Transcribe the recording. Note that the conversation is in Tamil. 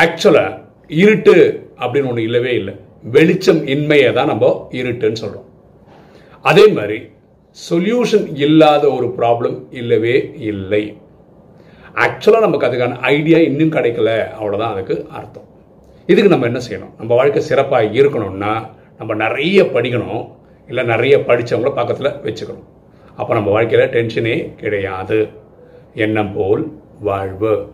ஆக்சுவலாக இருட்டு அப்படின்னு ஒன்று இல்லவே இல்லை. வெளிச்சம் இன்மையை தான் நம்ம இருட்டுன்னு சொல்கிறோம் அதே மாதிரி சொல்யூஷன் இல்லாத ஒரு ப்ராப்ளம் இல்லவே இல்லை. ஆக்சுவலாக நமக்கு அதுக்கான ஐடியா இன்னும் கிடைக்கல அவ்வளோதான் அதுக்கு அர்த்தம். இதுக்கு நம்ம என்ன செய்யணும்? நம்ம வாழ்க்கை சிறப்பாக இருக்கணும்னா நம்ம நிறைய படிக்கணும் இல்லை நிறைய படித்தவங்கள பக்கத்தில் வச்சுக்கணும். அப்போ நம்ம வாழ்க்கையில் டென்ஷனே கிடையாது. எண்ணம் போல் வாழ்வு.